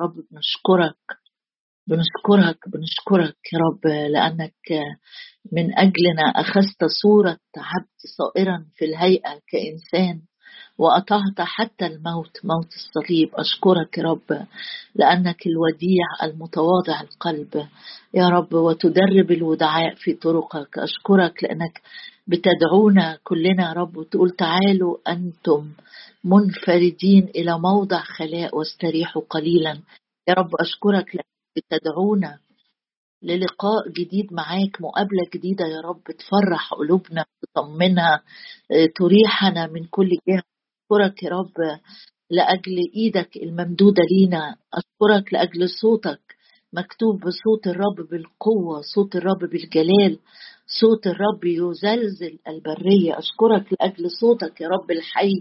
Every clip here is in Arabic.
رب بنشكرك بنشكرك بنشكرك يا رب لأنك من أجلنا أخذت صورة عبد صائرا في الهيئة كإنسان. وأطعت حتى الموت موت الصليب. أشكرك يا رب لأنك الوديع المتواضع القلب. يا رب وتدرب الودعاء في طرقك. أشكرك لأنك بتدعونا كلنا يا رب وتقول تعالوا أنتم منفردين إلى موضع خلاء واستريحوا قليلا. يا رب أشكرك لأنك بتدعونا للقاء جديد معاك مقابلة جديدة يا رب تفرح قلوبنا تطمنها تريحنا من كل جهة. أشكرك يا رب لأجل إيدك الممدودة لينا. أشكرك لأجل صوتك مكتوب بصوت الرب بالقوة صوت الرب بالجلال صوت الرب يزلزل البرية. أشكرك لأجل صوتك يا رب الحي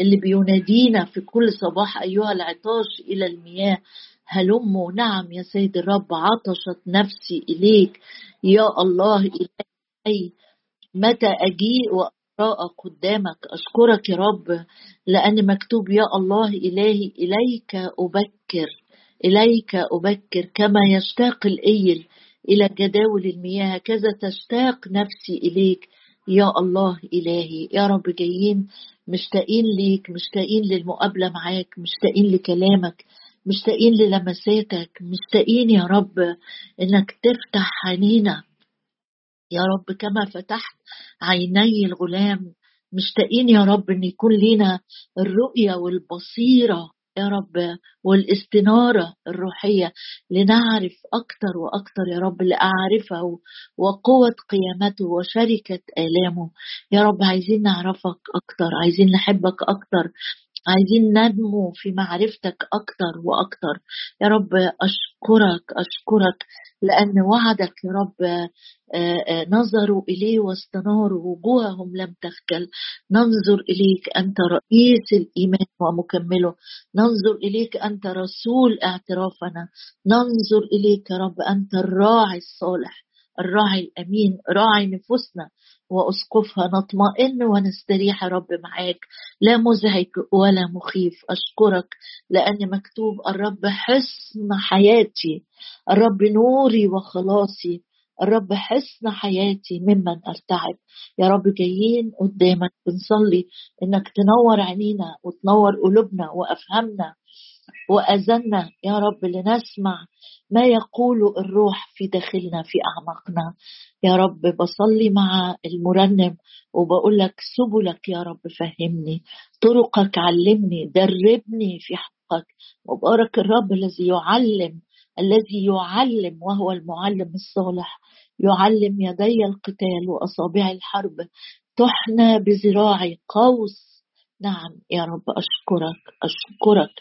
اللي بينادينا في كل صباح أيها العطاش إلى المياه. هلموا نعم يا سيد الرب عطشت نفسي إليك. يا الله إلهي متى أجيء وأقرأ قدامك؟ أشكرك يا رب لأن مكتوب يا الله إلهي إليك أبكر إليك أبكر كما يشتاق الإيل إلى جداول المياه كذا تشتاق نفسي إليك. يا الله إلهي يا رب جايين مشتاقين ليك مشتاقين للمقابلة معاك مشتاقين لكلامك. مشتاقين للمساتك مشتاقين يا رب إنك تفتح عينينا. يا رب كما فتحت عيني الغلام مشتاقين يا رب إن يكون لنا الرؤية والبصيرة يا رب والاستنارة الروحية لنعرف أكثر وأكثر يا رب لأعرفه وقوة قيامته وشركة آلامه. يا رب عايزين نعرفك أكثر عايزين نحبك أكثر عايزين ننمو في معرفتك أكتر وأكتر يا رب أشكرك أشكرك لأن وعدك يا رب آه، آه، نظروا إليه واستناروا وجوههم لم تخجل. ننظر إليك أنت رئيس الإيمان ومكمله. ننظر إليك أنت رسول اعترافنا. ننظر إليك يا رب أنت الراعي الصالح الراعي الأمين راعي نفوسنا. وأسقفها نطمئن ونستريح يا رب معاك. لا مزعج ولا مخيف. أشكرك لأن مكتوب الرب حسن حياتي. الرب نوري وخلاصي. الرب حسن حياتي ممن أرتعب. يا رب جايين قدامك. بنصلي. إنك تنور عينينا وتنور قلوبنا وافهمنا واذنا يا رب لنسمع ما يقول الروح في داخلنا في أعماقنا. يا رب بصلي مع المرنم وبقول لك سبلك يا رب فهمني. طرقك علمني دربني في حقك. وبارك الرب الذي يعلم الذي يعلم وهو المعلم الصالح. يعلم يدي القتال وأصابع الحرب. تحنى بذراعي قوس نعم يا رب أشكرك أشكرك.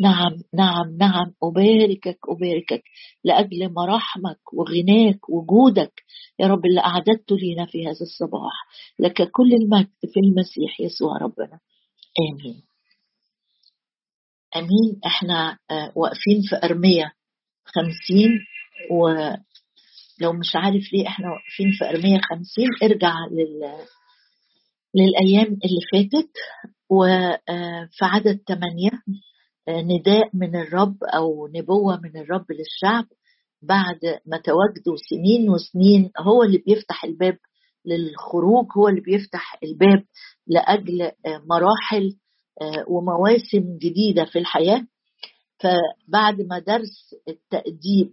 نعم نعم نعم. أباركك أباركك لأجل مراحمك وغناك وجودك. يا رب اللي أعددته لينا في هذا الصباح. لك كل المجد في المسيح يسوع ربنا. آمين. آمين. إحنا آه، واقفين في ارميه خمسين ولو مش عارف ليه إحنا واقفين في ارميه خمسين ارجع لل للأيام اللي فاتت. وفي عدد ثمانية آه، نداء من الرب أو نبوة من الرب للشعب بعد ما تواجدوا سنين وسنين. هو اللي بيفتح الباب للخروج هو اللي بيفتح الباب لأجل آه، مراحل آه، ومواسم جديدة في الحياة. فبعد ما درس التأديب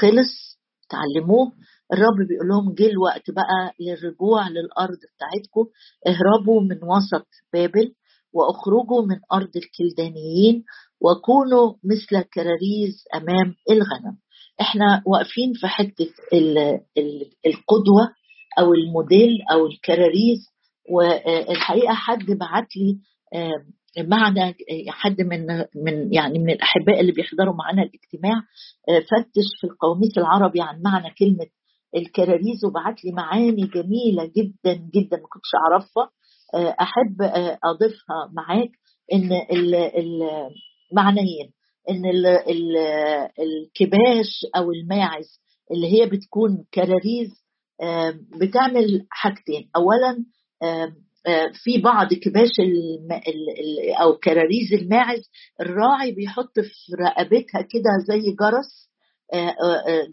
خلص تعلموه الرب بيقول لهم جه الوقت بقى للرجوع للأرض بتاعتكم اهربوا من وسط بابل وأخرجوا من أرض الكلدانيين وكونوا مثل كراريز أمام الغنم. إحنا واقفين في حتة القدوة أو الموديل أو الكراريز والحقيقة حد بعت لي معنى حد من من يعني من الأحباء اللي بيحضروا معنا الاجتماع فتش في القواميس العربي عن معنى كلمة الكراريز وبعت لي معاني جميلة جدا جدا ما كنتش أعرفها. آه، أحب آه، أضيفها معاك إن المعنيين إن الكباش أو الماعز اللي هي بتكون كراريز بتعمل حاجتين. اولا في بعض كباش أو كراريز الماعز الراعي بيحط في رقبتها كده زي جرس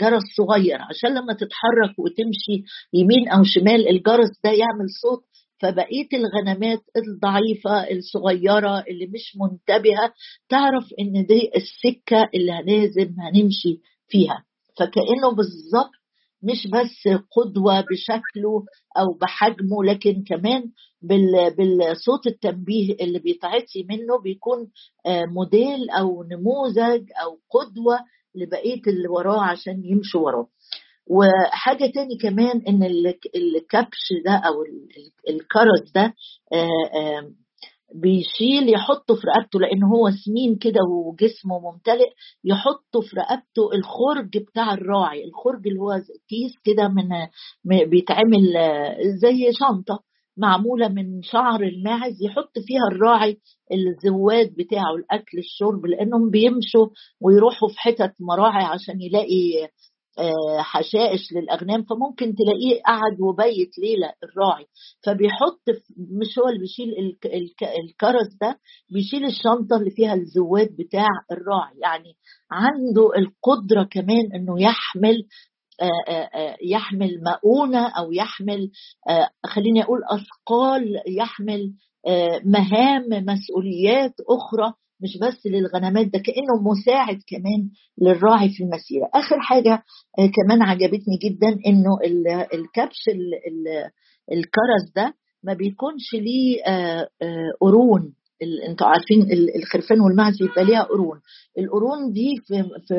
جرس صغير عشان لما تتحرك وتمشي يمين أو شمال الجرس ده يعمل صوت فبقية الغنمات الضعيفة الصغيرة اللي مش منتبهة تعرف إن دي السكة اللي لازم هنمشي فيها. فكأنه بالظبط مش بس قدوة بشكله أو بحجمه لكن كمان بالصوت التنبيه اللي بيتعطي منه بيكون آه، موديل أو نموذج أو قدوة لبقية اللي وراه عشان يمشوا وراه. وحاجة تاني كمان إن الكبش ده أو الكرز ده آه، آه، بيشيل يحطه في رقبته لأن هو سمين كده وجسمه ممتلئ يحطه في رقبته الخرج بتاع الراعي الخرج اللي هو كيس كده من بيتعمل زي شنطة معمولة من شعر الماعز يحط فيها الراعي الزواد بتاعه الأكل الشرب لأنهم بيمشوا ويروحوا في حتت مراعي عشان يلاقي آه، حشائش للأغنام فممكن تلاقيه قعد وبيت ليلة الراعي. فبيحط مش هو اللي بيشيل الكرز ده بيشيل الشنطة اللي فيها الزواد بتاع الراعي. يعني عنده القدرة كمان إنه يحمل آه، آه، يحمل مؤونة أو يحمل خليني أقول أثقال يحمل مهام مسؤوليات أخرى. مش بس للغنمات ده كأنه مساعد كمان للراعي في المسيرة. آخر حاجة آه، كمان عجبتني جدا إنه الكبش الكرز ده ما بيكونش ليه آه، آه، قرون. أنتوا عارفين الخرفان والمعز بيبقى ليها قرون. القرون دي في في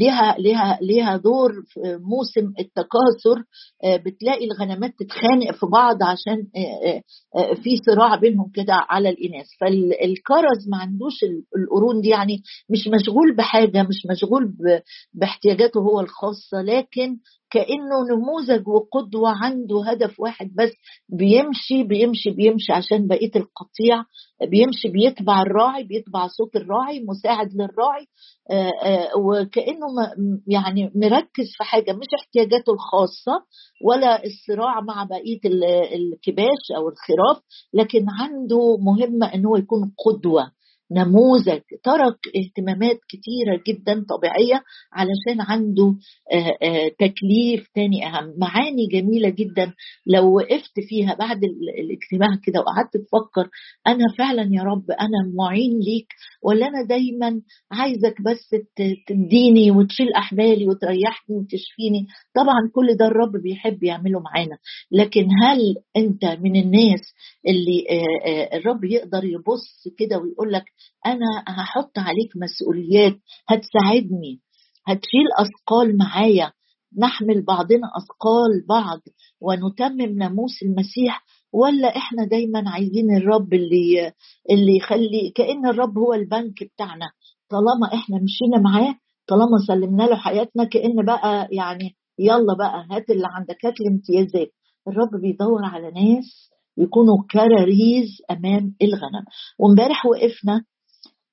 ليها ليها ليها دور في موسم التكاثر. آه، بتلاقي الغنمات تتخانق في بعض عشان آه، آه، في صراع بينهم كده على الإناث. فالكرز ما عندوش القرون دي يعني مش مشغول بحاجة مش مشغول باحتياجاته هو الخاصة لكن كأنه نموذج وقدوة عنده هدف واحد بس بيمشي بيمشي بيمشي عشان بقية القطيع بيمشي بيتبع الراعي بيتبع صوت الراعي مساعد للراعي آه، آه، وكأنه يعني مركز في حاجة مش احتياجاته الخاصة ولا الصراع مع بقية الكباش أو الخراف لكن عنده مهمة إن هو يكون قدوة. نموذج ترك اهتمامات كتيرة جدا طبيعية علشان عنده آه، آه، تكليف تاني أهم. معاني جميلة جدا. لو وقفت فيها بعد الاجتماع كده وقعدت تفكر أنا فعلا يا رب أنا معين ليك ولا أنا دايما عايزك بس تديني وتشيل أحبالي وتريحني وتشفيني. طبعا كل ده الرب بيحب يعمله معانا. لكن هل أنت من الناس اللي آه، الرب يقدر يبص كده ويقول لك أنا هحط عليك مسؤوليات هتساعدني هتشيل أثقال معايا نحمل بعضنا أثقال بعض ونتمم ناموس المسيح ولا إحنا دايما عايزين الرب اللي اللي يخلي كأن الرب هو البنك بتاعنا. طالما إحنا مشينا معاه طالما سلمنا له حياتنا كأن بقى يعني يلا بقى هات اللي عندك هات الامتيازات. الرب بيدور على ناس يكونوا كراريز أمام الغنم. وامبارح وقفنا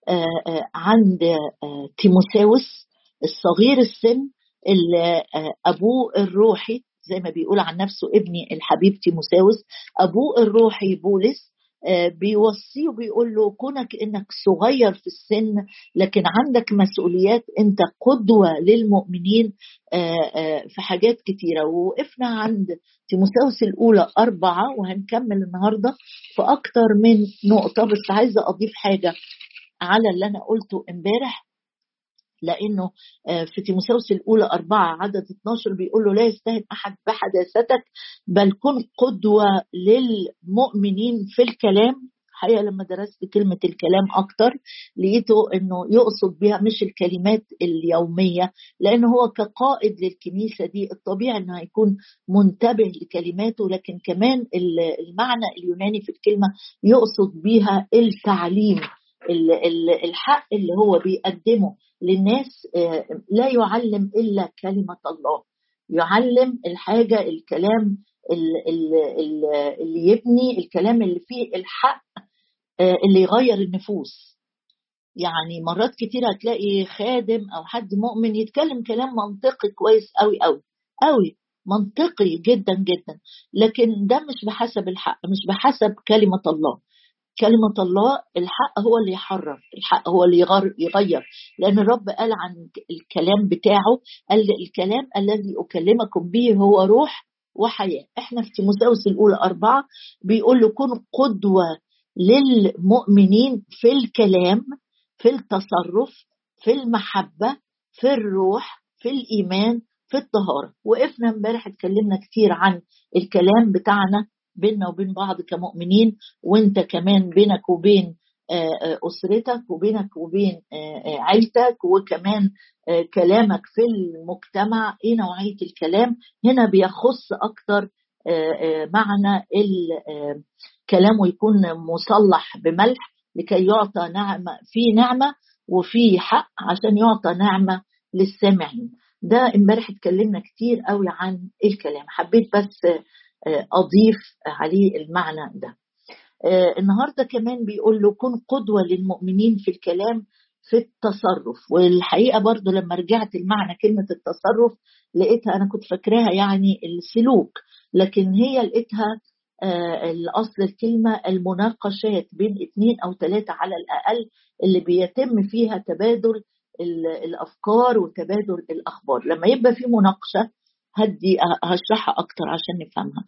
آه، آه، عند آه، تيموساوس الصغير السن اللي أبوه الروحي زي ما بيقول عن نفسه ابني الحبيب تيموساوس أبوه الروحي بولس بيوصيه وبيقول له كونك إنك صغير في السن لكن عندك مسؤوليات أنت قدوة للمؤمنين في حاجات كتيرة. ووقفنا عند تيموساوس الأولى أربعة وهنكمل النهارده في أكتر من نقطة. بس عايزة أضيف حاجة على اللي أنا قلته امبارح. لأنه آه، في تيموساوس الأولى أربعة عدد 12 بيقول له لا يستهن أحد بحداثتك بل كن قدوة للمؤمنين في الكلام. الحقيقة لما درست كلمة الكلام أكتر لقيته إنه يقصد بها مش الكلمات اليومية لأنه هو كقائد للكنيسة دي الطبيعي إنه هيكون منتبه لكلماته لكن كمان المعنى اليوناني في الكلمة يقصد بها التعليم الحق اللي هو بيقدمه. للناس آه، لا يعلم إلا كلمة الله. يعلم الحاجة الكلام اللي يبني الكلام اللي فيه الحق آه، اللي يغير النفوس. يعني مرات كتير هتلاقي خادم أو حد مؤمن يتكلم كلام منطقي كويس قوي قوي قوي منطقي جدا جدا. لكن ده مش بحسب الحق مش بحسب كلمة الله. كلمة الله الحق هو اللي يحرر الحق هو اللي يغير. لأن الرب قال عن الكلام بتاعه قال الكلام الذي أكلمكم به هو روح وحياة. إحنا في تيموثاوس الأولى أربعة بيقول له كن قدوة للمؤمنين في الكلام في التصرف في المحبة في الروح في الإيمان في الطهارة. وقفنا امبارح اتكلمنا كتير عن الكلام بتاعنا بيننا وبين بعض كمؤمنين وانت كمان بينك وبين أسرتك وبينك وبين عيلتك وكمان كلامك في المجتمع إيه نوعية الكلام؟ هنا بيخص أكتر معنى الكلام ويكون مصلح بملح لكي يعطى نعمة في نعمة وفي حق عشان يعطى نعمة للسامعين. ده امبارح اتكلمنا كتير قوي عن الكلام. حبيت بس أضيف عليه المعنى ده. النهارده كمان بيقول له كن قدوة للمؤمنين في الكلام في التصرف. والحقيقة برضو لما رجعت المعنى كلمة التصرف لقيتها أنا كنت فاكراها يعني السلوك لكن هي لقيتها الأصل الكلمة المناقشات بين اثنين أو ثلاثة على الأقل اللي بيتم فيها تبادل الأفكار وتبادل الأخبار. لما يبقى في مناقشة هدي هشرحها أكتر عشان نفهمها.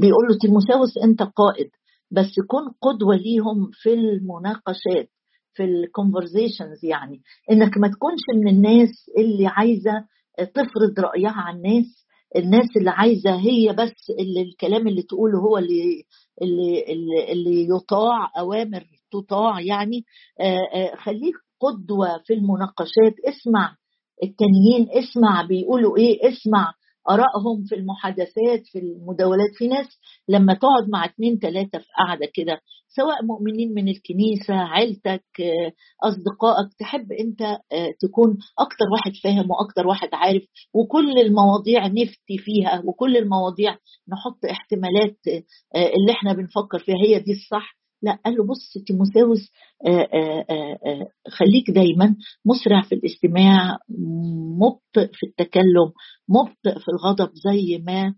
بيقول له تيموساوس أنت قائد بس كن قدوة ليهم في المناقشات في الكونفرزيشنز يعني. إنك ما تكونش من الناس اللي عايزة تفرض رأيها على الناس الناس اللي عايزة هي بس اللي الكلام اللي تقوله هو اللي اللي اللي, اللي يطاع أوامر تطاع يعني. خليك قدوة في المناقشات اسمع التانيين اسمع بيقولوا إيه اسمع آرائهم في المحادثات في المداولات في ناس لما تقعد مع اتنين تلاتة في قعدة كده سواء مؤمنين من الكنيسة عيلتك أصدقائك تحب أنت تكون أكتر واحد فاهم وأكتر واحد عارف وكل المواضيع نفتي فيها وكل المواضيع نحط احتمالات اللي إحنا بنفكر فيها هي دي الصح. لا قال له بص تيموساوس خليك دايما مسرع في الاستماع مبطئ في التكلم مبطئ في الغضب زي ما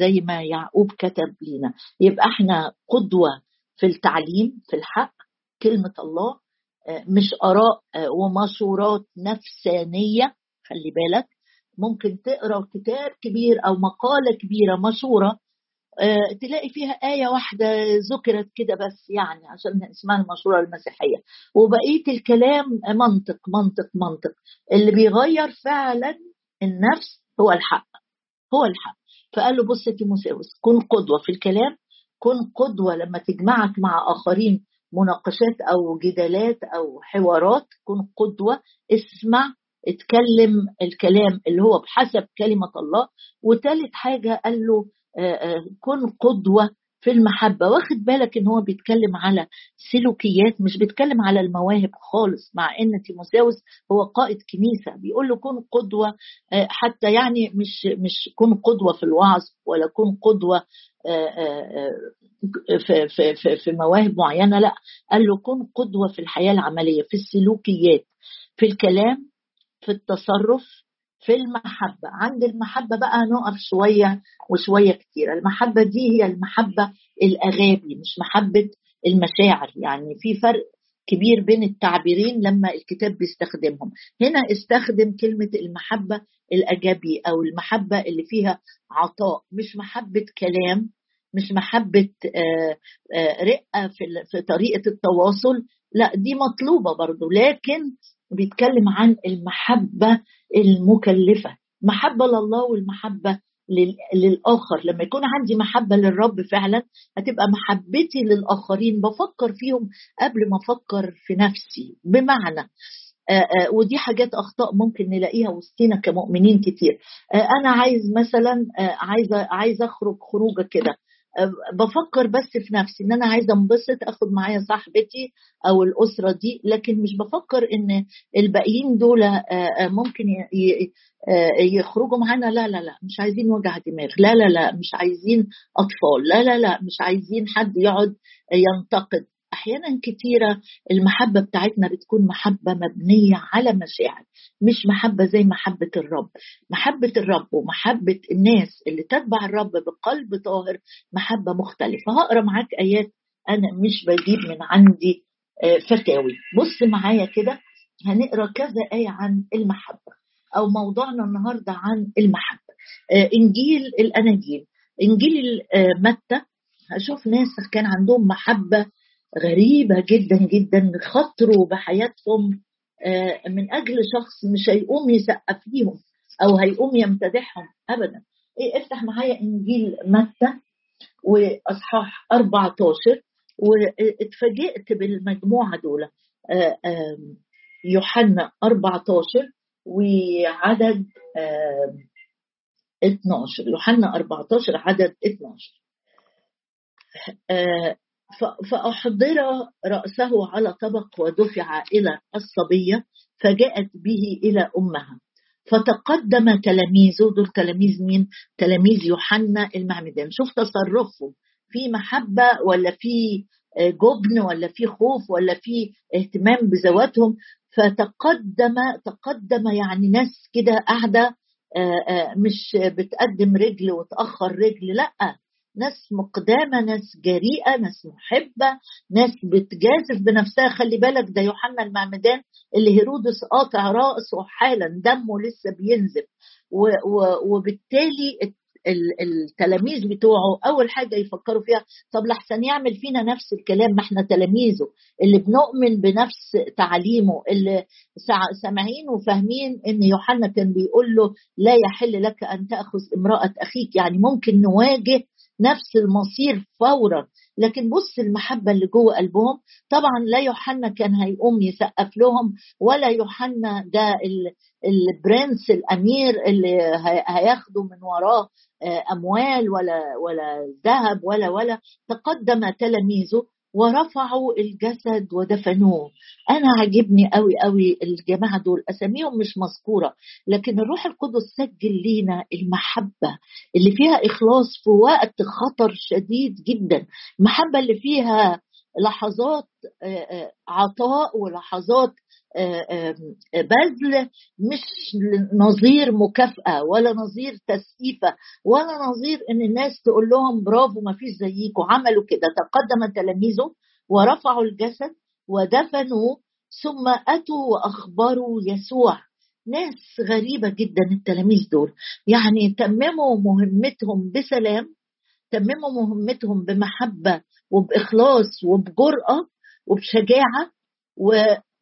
زي ما يعقوب كتب لنا. يبقى إحنا قدوة في التعليم في الحق كلمة الله مش آراء ومشورات نفسانية خلي بالك. ممكن تقرأ كتاب كبير أو مقالة كبيرة مشوره تلاقي فيها آية واحدة ذكرت كده بس يعني عشان اسمها المشورة المسيحية. وبقية الكلام منطق منطق منطق. اللي بيغير فعلا النفس هو الحق هو الحق. فقال له بص تيموساوس كن قدوة في الكلام كن قدوة لما تجمعك مع آخرين مناقشات أو جدالات أو حوارات كن قدوة اسمع اتكلم الكلام اللي هو بحسب كلمة الله. وتالت حاجة قال له كن قدوة في المحبة. واخد بالك إن هو بيتكلم على سلوكيات مش بيتكلم على المواهب خالص مع إن تيموساوس هو قائد كنيسة. بيقول له كن قدوة حتى يعني مش مش كن قدوة في الوعظ ولا كن قدوة في, في, في, في مواهب معينة لا. قال له كن قدوة في الحياة العملية في السلوكيات في الكلام في التصرف في المحبة. عند المحبة بقى نقف شوية وشوية كتير. المحبة دي هي المحبة الأغابي مش محبة المشاعر. يعني في فرق كبير بين التعبيرين لما الكتاب بيستخدمهم. هنا استخدم كلمة المحبة الأجابي أو المحبة اللي فيها عطاء مش محبة كلام مش محبة رقة في طريقة التواصل. لا دي مطلوبة برضو. لكن بيتكلم عن المحبة المكلفة. محبة لله والمحبة للآخر. لما يكون عندي محبة للرب فعلا هتبقى محبتي للآخرين. بفكر فيهم قبل ما أفكر في نفسي. بمعنى ودي حاجات أخطاء ممكن نلاقيها وسطينا كمؤمنين كتير. أنا عايز مثلا عايزه عايزه أخرج خروجة كده. بفكر بس في نفسي إن أنا عايزة انبسط آخد معايا صاحبتي أو الأسرة دي لكن مش بفكر إن الباقيين دول ممكن يخرجوا معانا. لا لا لا مش عايزين وجع دماغ. لا لا لا مش عايزين أطفال. لا لا لا مش عايزين حد يقعد ينتقد. أحيانا كتيرة المحبة بتاعتنا بتكون محبة مبنية على مشاعر مش محبة زي محبة الرب. محبة الرب ومحبة الناس اللي تتبع الرب بقلب طاهر محبة مختلفة. هقرأ معاك آيات أنا مش بجيب من عندي آه، فتاوي. بص معايا كده. هنقرأ كذا آية عن المحبة أو موضوعنا النهارده عن المحبة. آه، إنجيل الأناجيل. إنجيل آه، متى؟ هشوف ناس كان عندهم محبة غريبة جدا جدا خطروا بحياتهم آه، من أجل شخص مش هيقوم يسقف ليهم أو هيقوم يمتدحهم ابدا. إيه افتح معايا إنجيل متى وإصحاح 14 واتفاجئت بالمجموعة دول. يوحنا 14 وعدد 12 يوحنا 14 عدد 12 آه، فأحضر رأسه على طبق ودفع إلى الصبية فجاءت به إلى أمها. فتقدم تلاميذه دول تلاميذ مين؟ تلاميذ يوحنا المعمدان. شوف تصرفهم. في محبة ولا في آه، جبن ولا في خوف ولا في اهتمام بذواتهم. فتقدم تقدم يعني ناس كده قاعدة آه، آه، مش بتقدم رجل وتأخر رجل لأ. ناس مقدامة ناس جريئة ناس محبة ناس بتجازف بنفسها. خلي بالك ده يوحنا المعمدان اللي هيرودس قاطع راسه حالا دمه لسه بينزف. وبالتالي التلاميذ بتوعه أول حاجة يفكروا فيها طب لحسن يعمل فينا نفس الكلام ما إحنا تلاميذه. اللي بنؤمن بنفس تعليمه اللي سامعين وفاهمين إن يوحنا كان بيقول له لا يحل لك أن تأخذ امرأة أخيك. يعني ممكن نواجه نفس المصير فورا. لكن بص المحبة اللي جوه قلبهم. طبعا لا يوحنا كان هيقوم يسقف لهم ولا يوحنا ده البرنس الأمير اللي هياخدوا من وراه آه، أموال ولا ولا ذهب ولا ولا تقدم تلاميذه. ورفعوا الجسد ودفنوه. أنا عجبني قوي قوي الجماعة دول أساميهم مش مذكورة لكن الروح القدس سجل لينا المحبة اللي فيها إخلاص في وقت خطر شديد جدا. المحبة اللي فيها لحظات آه، آه، عطاء ولحظات بذل مش نظير مكافأة ولا نظير تسقيفة ولا نظير إن الناس تقول لهم برافو ما فيش زيكم عملوا كده. تقدم تلاميذه ورفعوا الجسد ودفنوا ثم أتوا وأخبروا يسوع. ناس غريبة جدا التلاميذ دول. يعني تمموا مهمتهم بسلام تمموا مهمتهم بمحبة وبإخلاص وبجرأة وبشجاعة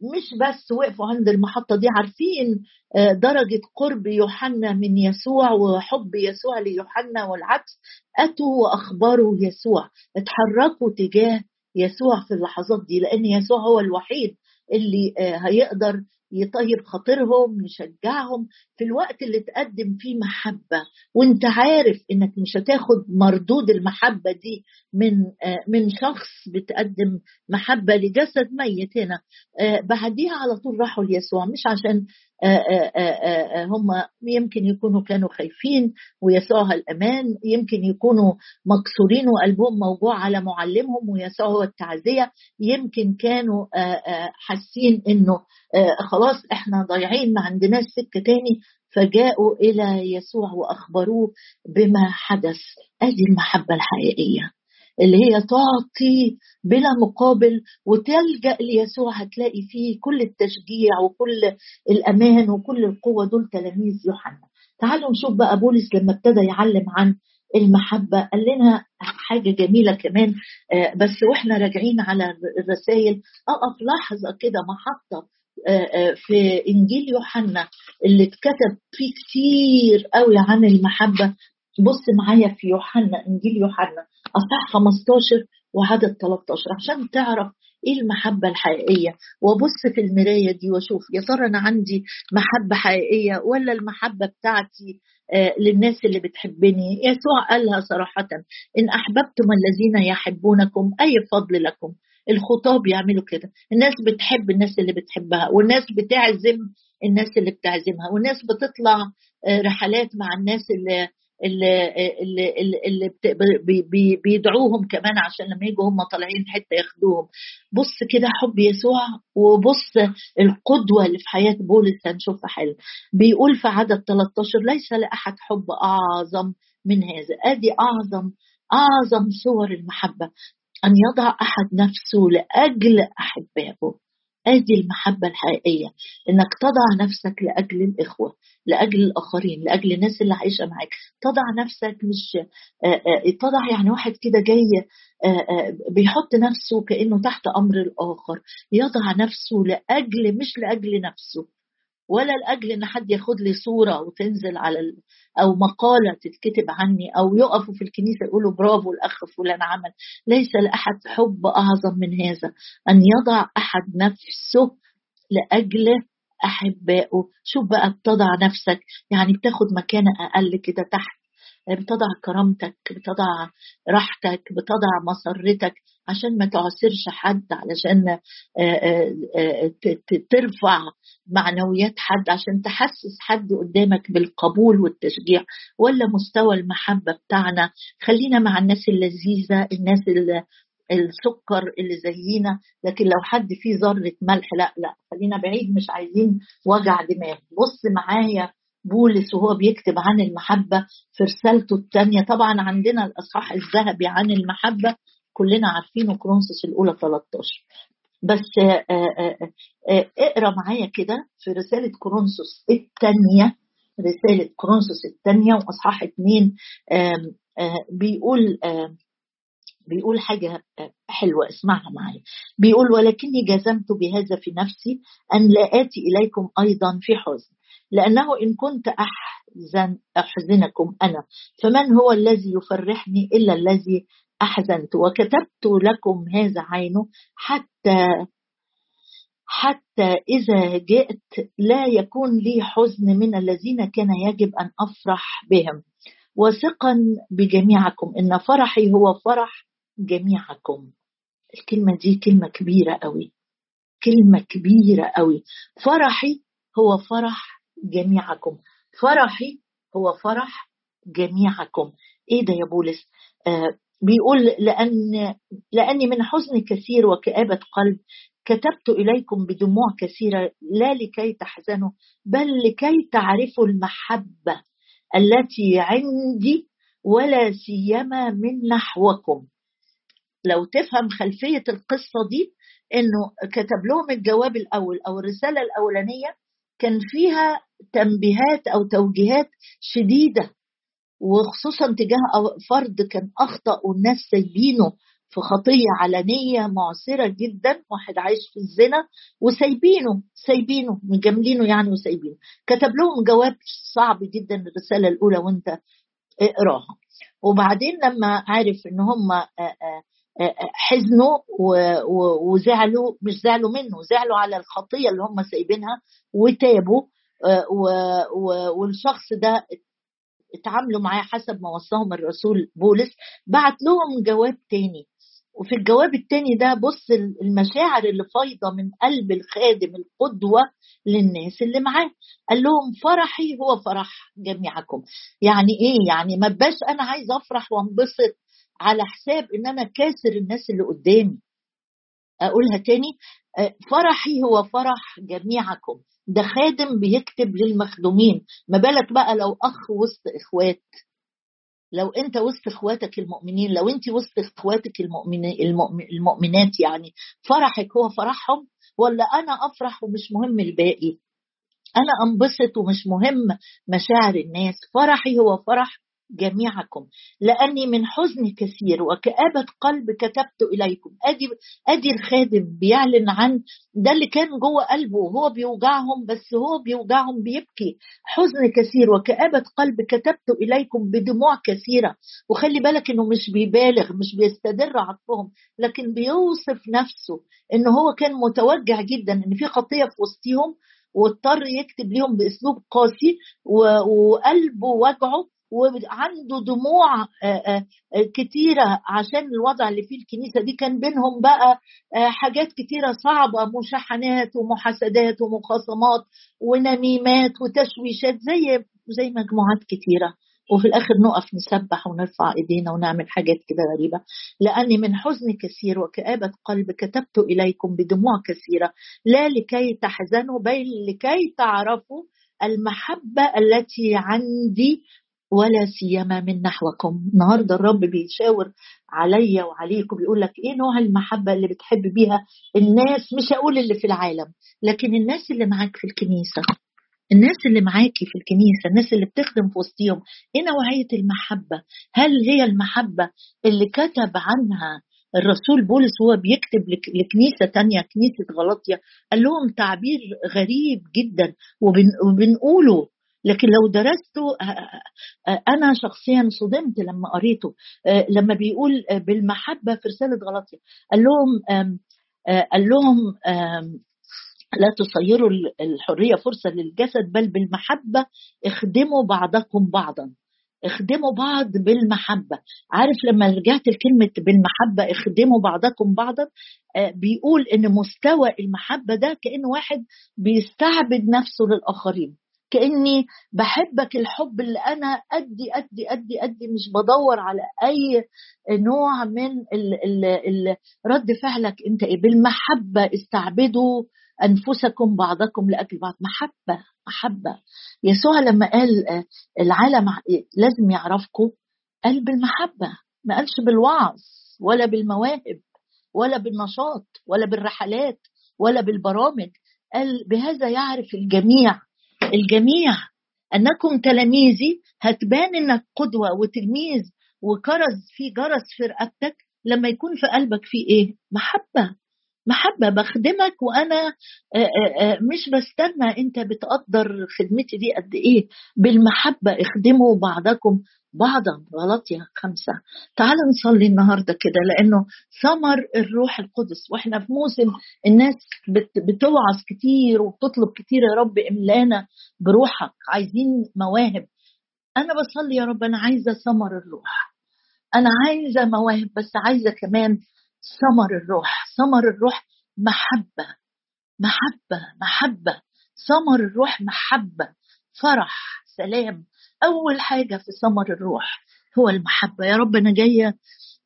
مش بس وقفوا عند المحطة دي عارفين آه، درجة قرب يوحنا من يسوع وحب يسوع ليوحنا والعكس أتوا وأخبروا يسوع. اتحركوا تجاه يسوع في اللحظات دي لأن يسوع هو الوحيد اللي آه، هيقدر يطيب خاطرهم يشجعهم في الوقت اللي تقدم فيه محبة. وانت عارف إنك مش هتاخد مردود المحبة دي من آه، من شخص بتقدم محبة لجسد ميت هنا. آه، بعديها على طول راحوا ليسوع مش عشان هم يمكن يكونوا كانوا خايفين ويسوع الأمان يمكن يكونوا مكسورين وقلبهم موجوع على معلمهم ويسوع هو التعزية يمكن كانوا حاسين إنه خلاص إحنا ضايعين ما عندناش سكة تاني. فجاءوا إلى يسوع وأخبروه بما حدث أدي المحبة الحقيقية. اللي هي تعطي بلا مقابل وتلجأ ليسوع هتلاقي فيه كل التشجيع وكل الأمان وكل القوة. دول تلاميذ يوحنا. تعالوا نشوف بقى بولس لما ابتدى يعلم عن المحبة. قال لنا حاجة جميلة كمان آه، بس وإحنا راجعين على الرسائل. أقف لحظة كده محطة آه، آه، في إنجيل يوحنا اللي اتكتب فيه كتير قوي عن المحبة. بص معايا في يوحنا إنجيل يوحنا اصح 15 وعدد 13 عشان تعرف إيه المحبة الحقيقية. وابص في المراية دي واشوف يا ترى أنا عندي محبة حقيقية ولا المحبة بتاعتي آه للناس اللي بتحبني؟ يسوع قالها صراحة إن أحببتم الذين يحبونكم أي فضل لكم. الخطاب يعملوا كده. الناس بتحب الناس اللي بتحبها والناس بتعزم الناس اللي بتعزمها والناس بتطلع آه، رحلات مع الناس اللي اللي اللي, اللي بي بيدعوهم كمان عشان لما يجوا هم طالعين حتة ياخدوهم. بص كده حب يسوع وبص القدوة اللي في حياة بولس هنشوفها حلو. بيقول في عدد 13 ليس لأحد حب أعظم من هذا. أدي أعظم أعظم صور المحبة. أن يضع أحد نفسه لأجل احبائه أدي المحبة الحقيقية إنك تضع نفسك لأجل الإخوة لأجل الآخرين لأجل الناس اللي عايشة معاك. تضع نفسك مش تضع يعني واحد كده جاي بيحط نفسه كأنه تحت أمر الآخر. يضع نفسه لأجل مش لأجل نفسه. ولا لأجل إن حد ياخد لي صورة وتنزل على. أو مقالة تتكتب عني أو يقفوا في الكنيسة يقولوا برافو الأخ فلان عمل. ليس لأحد حب أعظم من هذا. أن يضع أحد نفسه لأجل احبائه شوف بقى بتضع نفسك. يعني بتاخد مكانه أقل كده تحت. بتضع كرامتك بتضع راحتك بتضع مسرتك عشان ما تعسرش حد علشان آه، آه، ترفع معنويات حد عشان تحسس حد قدامك بالقبول والتشجيع. ولا مستوى المحبة بتاعنا. خلينا مع الناس اللذيذة الناس السكر اللي زينا. لكن لو حد فيه ذرة ملح لا لا خلينا بعيد مش عايزين وجع دماغ. بص معايا بولس وهو بيكتب عن المحبة في رسالته الثانية طبعا عندنا الأصحاح الذهبي عن المحبة كلنا عارفينه كورنثوس الأولى 13 بس آآ آآ آآ اقرأ معايا كده في رسالة كورنثوس الثانية رسالة كورنثوس الثانية وأصحاح اثنين بيقول بيقول حاجة حلوة اسمعها معي بيقول ولكني جزمت بهذا في نفسي أن لا آتي إليكم أيضا في حزن. لأنه إن كنت أحزن أحزنكم أنا فمن هو الذي يفرحني إلا الذي أحزنت؟ وكتبت لكم هذا عينه حتى حتى إذا جئت لا يكون لي حزن من الذين كان يجب أن أفرح بهم. وثقا بجميعكم إن فرحي هو فرح جميعكم. الكلمة دي كلمة كبيرة قوي كلمة كبيرة قوي فرحي هو فرح جميعكم. فرحي هو فرح جميعكم. إيه ده يا بولس؟ آه بيقول لأن لأني من حزن كثير وكآبة قلب كتبت إليكم بدموع كثيرة لا لكي تحزنوا بل لكي تعرفوا المحبة التي عندي ولا سيما من نحوكم. لو تفهم خلفية القصة دي إنه كتب لهم الجواب الأول أو الرسالة الأولانية كان فيها تنبيهات أو توجيهات شديدة وخصوصا تجاه فرد كان أخطأ والناس سايبينه في خطية علنية معسره جدا واحد عايش في الزنا وسايبينه سايبينه مجاملينه يعني وسايبينه. كتب لهم جواب صعب جدا الرسالة الأولى وأنت اقراها. وبعدين لما عارف إن هم حزنوا وزعلوا مش زعلوا منه زعلوا على الخطية اللي هم سايبينها وتابوا. والشخص ده اتعاملوا معاه حسب ما وصاهم الرسول. بولس بعت لهم جواب تاني. وفي الجواب التاني ده بص المشاعر اللي فايضة من قلب الخادم القدوة للناس اللي معاه. قال لهم فرحي هو فرح جميعكم. يعني إيه؟ يعني ما بقاش أنا عايز أفرح وأنبسط على حساب إن أنا كاسر الناس اللي قدامي. أقولها تاني. فرحي هو فرح جميعكم. ده خادم بيكتب للمخدومين. ما بالك بقى لو أخ وسط إخوات؟ لو أنت وسط إخواتك المؤمنين لو أنت وسط إخواتك المؤمنات يعني فرحك هو فرحهم ولا أنا أفرح ومش مهم الباقي؟ أنا أنبسط ومش مهم مشاعر الناس. فرحي هو فرح جميعكم لأني من حزن كثير وكآبة قلب كتبت إليكم. ادي ادي الخادم بيعلن عن ده اللي كان جوه قلبه وهو بيوجعهم بس هو بيوجعهم بيبكي. حزن كثير وكآبة قلب كتبت إليكم بدموع كثيرة. وخلي بالك إنه مش بيبالغ مش بيستدر عطفهم لكن بيوصف نفسه ان هو كان متوجع جدا إن في خطية في وسطهم واضطر يكتب لهم بأسلوب قاسي وقلبه وجعه وعنده دموع آه، آه، كتيرة عشان الوضع اللي فيه الكنيسة دي. كان بينهم بقى آه، حاجات كتيرة صعبة مشاحنات ومحاسدات ومخاصمات ونميمات وتشويشات زي زي مجموعات كتيرة. وفي الآخر نقف نسبح ونرفع إيدينا ونعمل حاجات كده غريبة. لأني من حزن كثير وكآبة قلب كتبت إليكم بدموع كثيرة لا لكي تحزنوا بل لكي تعرفوا المحبة التي عندي ولا سيما من نحوكم. النهارده الرب بيشاور عليا وعليكم بيقول لك إيه نوع المحبة اللي بتحب بيها؟ الناس مش هقول اللي في العالم لكن الناس اللي معاك في الكنيسة. الناس اللي معاكي في الكنيسة الناس اللي بتخدم في وسطيهم إيه نوعية المحبة؟ هل هي المحبة اللي كتب عنها الرسول بولس هو بيكتب لكنيسة تانية كنيسة غلطية قال لهم تعبير غريب جدا وبنقوله لكن لو درسته آه، آه، آه، أنا شخصيا صدمت لما قريته. لما بيقول بالمحبة في رسالة غلطيه قال لهم قال لهم لا تصيروا الحرية فرصة للجسد بل بالمحبة اخدموا بعضكم بعضا. اخدموا بعض بالمحبة. عارف لما رجعت لكلمة بالمحبة اخدموا بعضكم بعضا؟ بيقول إن مستوى المحبة ده كأن واحد بيستعبد نفسه للآخرين. كأني بحبك الحب اللي أنا أدي أدي أدي أدي مش بدور على أي نوع من ال ال ال رد فعلك. أنت إيه؟ بالمحبة استعبدوا أنفسكم بعضكم لأجل بعض. محبة محبة. يسوع لما قال العالم لازم يعرفكم قال بالمحبة. ما قالش بالوعظ ولا بالمواهب ولا بالنشاط ولا بالرحلات ولا بالبرامج. قال بهذا يعرف الجميع. الجميع. أنكم تلاميذي هتبان إنك قدوة وتلميذ وكرز في جرس في رقبتك لما يكون في قلبك في إيه؟ محبة. محبة بخدمك وأنا مش بستنى أنت بتقدر خدمتي دي قد إيه. بالمحبة اخدموا بعضكم بعضا. غلطية خمسة. تعال نصلي النهاردة كده لأنه ثمر الروح القدس. وإحنا في موسم الناس بتوعظ كتير وبتطلب كتير يا رب إملانا بروحك. عايزين مواهب. أنا بصلي يا رب أنا عايزة ثمر الروح. أنا عايزة مواهب بس عايزة كمان ثمر الروح ثمر الروح محبة محبة محبة. ثمر الروح محبة فرح سلام. أول حاجة في ثمر الروح هو المحبة. يا رب أنا جاية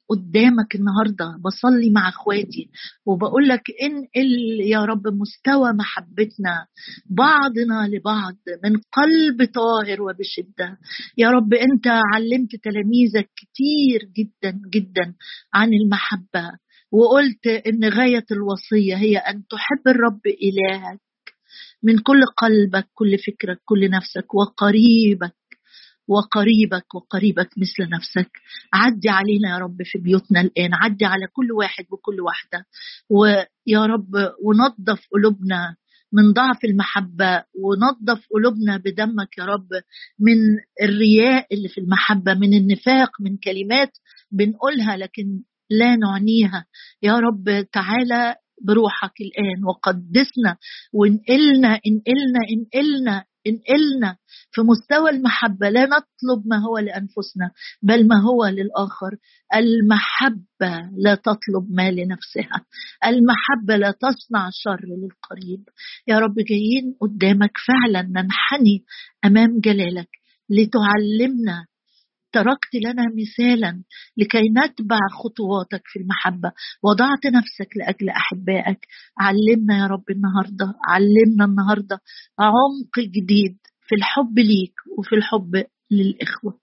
قدامك النهارده بصلي مع إخواتي وبقول لك انقل يا رب مستوى محبتنا بعضنا لبعض من قلب طاهر وبشدة. يا رب أنت علمت تلاميذك كتير جدا جدا عن المحبة. وقلت إن غاية الوصية هي أن تحب الرب إلهك من كل قلبك كل فكرك كل نفسك وقريبك وقريبك وقريبك مثل نفسك. عدي علينا يا رب في بيوتنا الآن. عدي على كل واحد وكل واحدة. ويا رب ونظف قلوبنا من ضعف المحبة ونظف قلوبنا بدمك يا رب من الرياء اللي في المحبة من النفاق من كلمات بنقولها لكن لا نعنيها. يا رب تعالى بروحك الآن وقدسنا وانقلنا انقلنا انقلنا انقلنا في مستوى المحبة. لا نطلب ما هو لأنفسنا بل ما هو للآخر. المحبة لا تطلب ما لنفسها. المحبة لا تصنع شر للقريب. يا رب جايين قدامك فعلا ننحني أمام جلالك لتعلمنا تركت لنا مثالا لكي نتبع خطواتك في المحبة. وضعت نفسك لأجل أحبائك. علمنا يا رب النهارده علمنا النهارده عمق جديد في الحب ليك وفي الحب للإخوة.